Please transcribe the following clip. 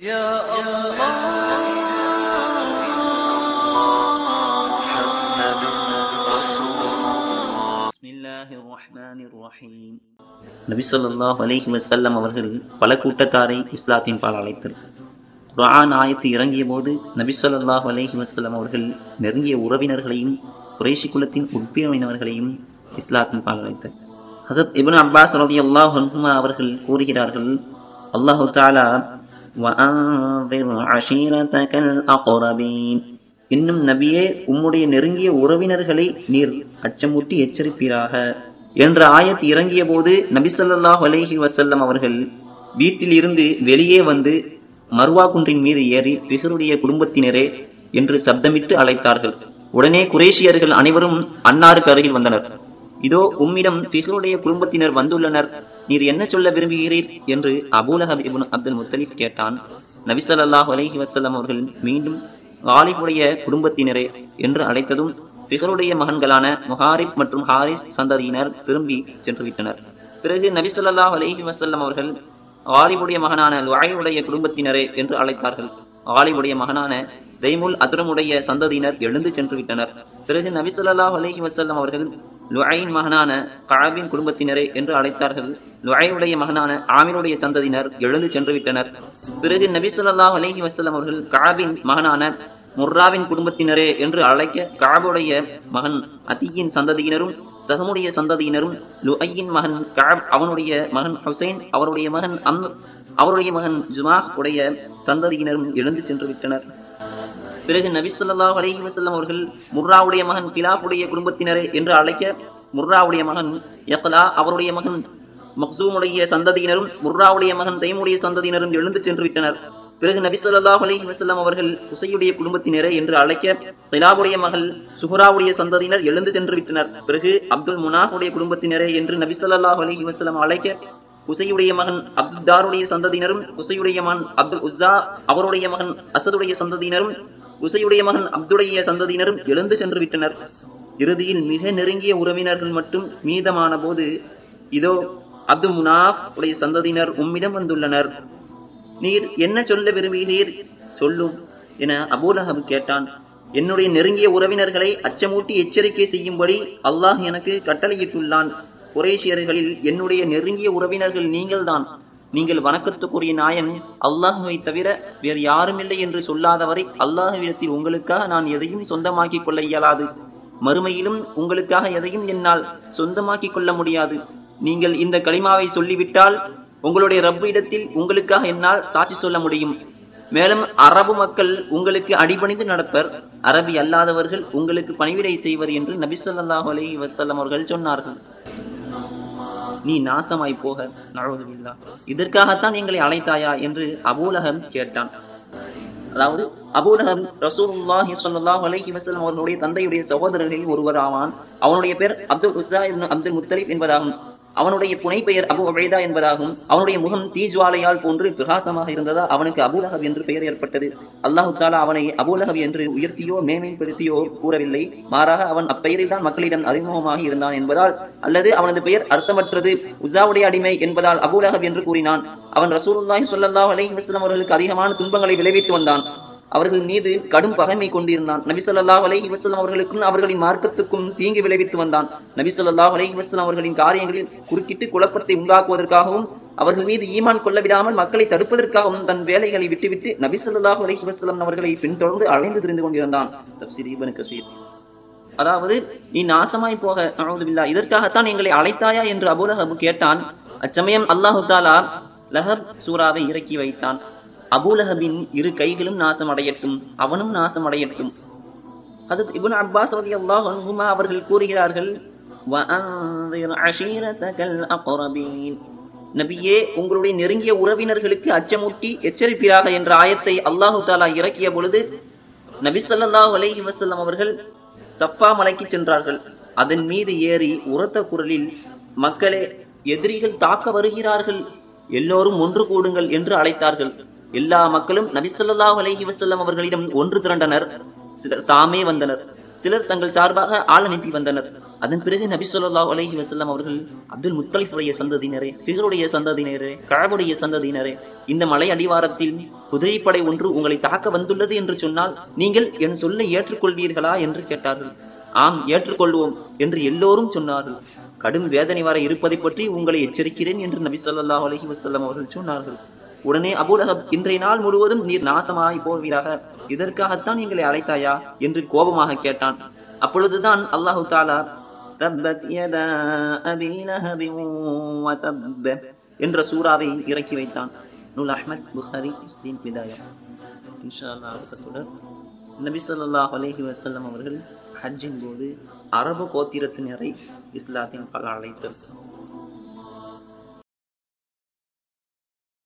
يا الله محمد رسول الله بسم الله الرحمن الرحيم நபி ஸல்லல்லாஹு அலைஹி வஸல்லம் அவர்கள் பல கூட்டத்தாரை இஸ்லாத்தின் பால் அழைத்தல் குர்ஆன் ஆயத்து இறங்கிய போது நபி ஸல்லல்லாஹு அலைஹி வஸல்லம் அவர்கள் நெருங்கிய உறவினர்களையும் குறைஷி குலத்தின் உட்பிரிவினர்களையும் இஸ்லாத்தின் பால் அழைத்தல் ஹசரத் இப்னு அப்பாஸ் ரலியல்லாஹு அன்ஹுமா அவர்கள் கூறுகிறார்கள் அல்லாஹு தஆலா وَأَنذِرْ عَشِيرَتَكَ الْأَقْرَبِينَ இன்னும் நபியே உம்முடைய நெருங்கிய உறவினர்களை நீர் அச்சமூட்டி எச்சரிப்பீராக. என்ற ஆயத் இறங்கிய போது நபிசல்லாஹ் அலேஹி வசல்லம் அவர்கள் வீட்டில் இருந்து வெளியே வந்து மர்வா குன்றின் மீது ஏறி பிசருடைய குடும்பத்தினரே என்று சப்தமிட்டு அழைத்தார்கள். உடனே குரேஷியர்கள் அனைவரும் அன்னாருக்கு அருகில் வந்தனர். இதோ உம்மிடம் பிகருடைய குடும்பத்தினர் வந்துள்ளனர். நீர் என்ன சொல்ல விரும்புகிறீர்? என்று அபூலஹப் இபுன் அப்துல் முத்தலிப் கேட்டான். நபிசல்லாஹ் அலஹி அலைஹி அவர்கள் மீண்டும் காலிபுடைய குடும்பத்தினரே என்று அழைத்ததும் பிகருடைய மகன்களான முஹாரிப் மற்றும் ஹாரிஸ் சந்ததியினர் திரும்பி சென்று விட்டனர் பிறகு நபி அலஹி வசல்லம் அவர்கள் காலிபுடைய மகனான லுவாயுடைய குடும்பத்தினரே என்று அழைத்தார்கள். ஆலிமுடைய மகனான தைமுல் அதுரமுடைய சந்ததியினர் எழுந்து சென்று விட்டனர் பிறகு நபி அலஹி வசல்லம் அவர்கள் லுஐன் மகனான கஅபின் குடும்பத்தினரே என்று அழைத்தார்கள். லுஐனுடைய மகனான ஆமினுடைய சந்ததியினர் எழுந்து சென்று விட்டனர் பிறகு நபிசுல்லாஹ் அலஹி வசல்லம் அவர்கள் கஅபின் மகனான முர்ராவின் குடும்பத்தினரே என்று அழைக்க காபுடைய மகன் அதியின் சந்ததியினரும் சகமுடைய சந்ததியினரும் லுஐயின் மகன் காப் அவனுடைய மகன் ஹுசைன் அவருடைய மகன் அம் அவருடைய மகன் ஜுமாஹ் உடைய சந்ததியினரும் எழுந்து சென்று விட்டனர். பிறகு நபிசல்லாஹ் ஸல்லல்லாஹு வசல்லம் அவர்கள் முர்ராவுடைய மகன் கிலாஃபுடைய குடும்பத்தினரே என்று அழைக்க முர்ராவுடைய மகன் யக்லா அவருடைய மகன் மக்சூமுடைய சந்ததியினரும் முர்ராவுடைய மகன் தைமுடைய சந்ததியினரும் எழுந்து சென்று விட்டனர். பிறகு நபிசல்லாஹ் ஸல்லல்லாஹு வசல்லம் அவர்கள் உசையுடைய குடும்பத்தினரே என்று அழைக்க கிலாவுடைய மகள் சுஹராவுடைய சந்ததியினர் எழுந்து சென்று விட்டனர். பிறகு அப்துல் முனாஹுடைய குடும்பத்தினரே என்று நபி அலஹி வசல்லம் அழைக்க உசையுடைய மகன் அப்துல்தாருடைய சந்ததியினரும் உசையுடைய மகன் அப்துல் உஸ்ஸா அவருடைய மகன் அசதுடைய சந்ததியினரும் உசையுடைய மகன் அப்துடைய சந்ததியினரும் எழுந்து சென்று விட்டனர். இறுதியில் மிக நெருங்கிய உறவினர்கள் மட்டும் மீதமான போது இதோ அப்து முனாஃப் உடைய சந்ததியினர் உம்மிடம் வந்துள்ளனர். நீர் என்ன சொல்ல விரும்புகிறீர்? சொல்லும் என அபூலஹப் கேட்டான். என்னுடைய நெருங்கிய உறவினர்களை அச்சமூட்டி எச்சரிக்கை செய்யும்படி அல்லாஹ் எனக்கு கட்டளையிட்டுள்ளான். குரேஷியர்களில் என்னுடைய நெருங்கிய உறவினர்கள் நீங்கள்தான். நீங்கள் வணக்கத்துக்குரிய நாயன் அல்லாஹுவை தவிர வேறு யாருமில்லை என்று சொல்லாதவரை அல்லாஹுவிடத்தில் உங்களுக்காக நான் எதையும் சொந்தமாக்கிக் கொள்ள இயலாது. மறுமையிலும் உங்களுக்காக எதையும் என்னால் சொந்தமாக்கிக் கொள்ள முடியாது. நீங்கள் இந்த களிமாவை சொல்லிவிட்டால் உங்களுடைய ரப்பு இடத்தில் உங்களுக்காக என்னால் சாட்சி சொல்ல முடியும். மேலும் அரபு மக்கள் உங்களுக்கு அடிபணிந்து நடப்பர். அரபி அல்லாதவர்கள் உங்களுக்கு பணிவிடை செய்வர் என்று நபி அலி வசல்லம் அவர்கள் சொன்னார்கள். நீ நாசமாய் போக. நழுவதுவில்லா இதற்காகத்தான் எங்களை அழைத்தாயா என்று அபூலகம் கேட்டான். அதாவது அபூலகம் ரசூல்லாஹி சொல்லாஹ் அலைஹி வசலம் அவர்களுடைய தந்தையுடைய சகோதரர்களில் ஒருவர் ஆவான் அவனுடைய பேர் அப்துல் உசா அப்துல் முத்தலிப் என்பதாகும். அவனுடைய புனை பெயர் அபு அபேதா என்பதாகும். அவனுடைய முகம் தீஜ்வாலையால் போன்று பிரகாசமாக இருந்ததா அவனுக்கு அபுலகப் என்று பெயர் ஏற்பட்டது. அல்லாஹு தாலா அவனை அபுலகப் என்று உயர்த்தியோ மேன்மைப்படுத்தியோ கூறவில்லை. மாறாக அவன் அப்பெயரில் தான் மக்களிடம் அறிமுகமாக இருந்தான் என்பதால் அல்லது அவனது பெயர் அர்த்தமற்றது உசாவுடைய அடிமை என்பதால் அபுலகப் என்று கூறினான். அவன் ரசூலுல்லாஹி சொல்லல்லாஹ் அலைஹி வஸல்லம் அவர்களுக்கு அதிகமான துன்பங்களை விளைவித்து வந்தான். அவர்கள் மீது கடும் பகைமை கொண்டிருந்தான். நபி அலை அலைஹி அவர்களுக்கும் அவர்களின் மார்க்கத்துக்கும் தீங்கு விளைவித்து வந்தான். நபி அலை அலைஹி அவர்களின் காரியங்களில் குறுக்கிட்டு குழப்பத்தை உண்டாக்குவதற்காகவும் அவர்கள் மீது ஈமான் கொள்ள விடாமல் மக்களை தடுப்பதற்காகவும் தன் வேலைகளை விட்டுவிட்டு நபி அலை அலைஹி அவர்களை பின்தொடர்ந்து அழைந்து தெரிந்து கொண்டிருந்தான். தப்சீர் இப்னு கசீர். அதாவது நீ நாசமாய் போக நழுவதுவில்லா இதற்காகத்தான் எங்களை அழைத்தாயா என்று அபுலஹபு கேட்டான். அச்சமயம் அல்லாஹு தாலா லஹப் சூராவை இறக்கி வைத்தான். அபூலஹபின் இரு கைகளும் நாசம் அடையட்டும் அவனும் நாசம் அடையட்டும் அது இபுன் அப்பாஸ் அல்லாஹ் அன்ஹுமா அவர்கள் கூறுகிறார்கள் நபியே உங்களுடைய நெருங்கிய உறவினர்களுக்கு அச்சமூட்டி எச்சரிப்பீராக என்ற ஆயத்தை அல்லாஹு தாலா இறக்கிய பொழுது நபி ஸல்லல்லாஹு அலைஹி அவர்கள் சப்பா மலைக்கு சென்றார்கள். அதன் மீது ஏறி உரத்த குரலில் மக்களே எதிரிகள் தாக்க வருகிறார்கள். எல்லோரும் ஒன்று கூடுங்கள் என்று அழைத்தார்கள். எல்லா மக்களும் நபிசல்லாஹ் அலஹி வசல்லம் அவர்களிடம் ஒன்று திரண்டனர். சிலர் தாமே வந்தனர். சிலர் தங்கள் சார்பாக ஆள் அனுப்பி வந்தனர். அதன் பிறகு நபி சொல்லா அலஹி வசல்லாம் அவர்கள் அப்துல் முத்தலிஃபுடைய சந்ததியினரே பிகருடைய சந்ததியினரே கழவுடைய சந்ததியினரே இந்த மலை அடிவாரத்தில் குதிரைப்படை ஒன்று உங்களை தாக்க வந்துள்ளது என்று சொன்னால் நீங்கள் என் சொல்லை ஏற்றுக்கொள்வீர்களா என்று கேட்டார்கள். ஆம் ஏற்றுக்கொள்வோம் என்று எல்லோரும் சொன்னார்கள். கடும் வேதனை வர இருப்பதை பற்றி உங்களை எச்சரிக்கிறேன் என்று நபி சொல்லா அலஹி வசல்லாம் அவர்கள் சொன்னார்கள். உடனே அபூலகப் இன்றைய நாள் முழுவதும் நீர் நாசமாய் போவீராக. இதற்காகத்தான் எங்களை அழைத்தாயா? என்று கோபமாக கேட்டான். அப்பொழுதுதான் அல்லாஹு தாலா தப்பத் யதா அபி என்ற சூறாவை இறக்கி வைத்தான். நூல் அஹ்மத் புகாரி முஸ்லீம் விதாயா இன்ஷா அல்லாஹ் நபி ஸல்லல்லாஹு அலஹி வசல்லம் அவர்கள் ஹஜ்ஜின் போது அரபு கோத்திரத்தினரை இஸ்லாத்தின் பல அழைத்தல்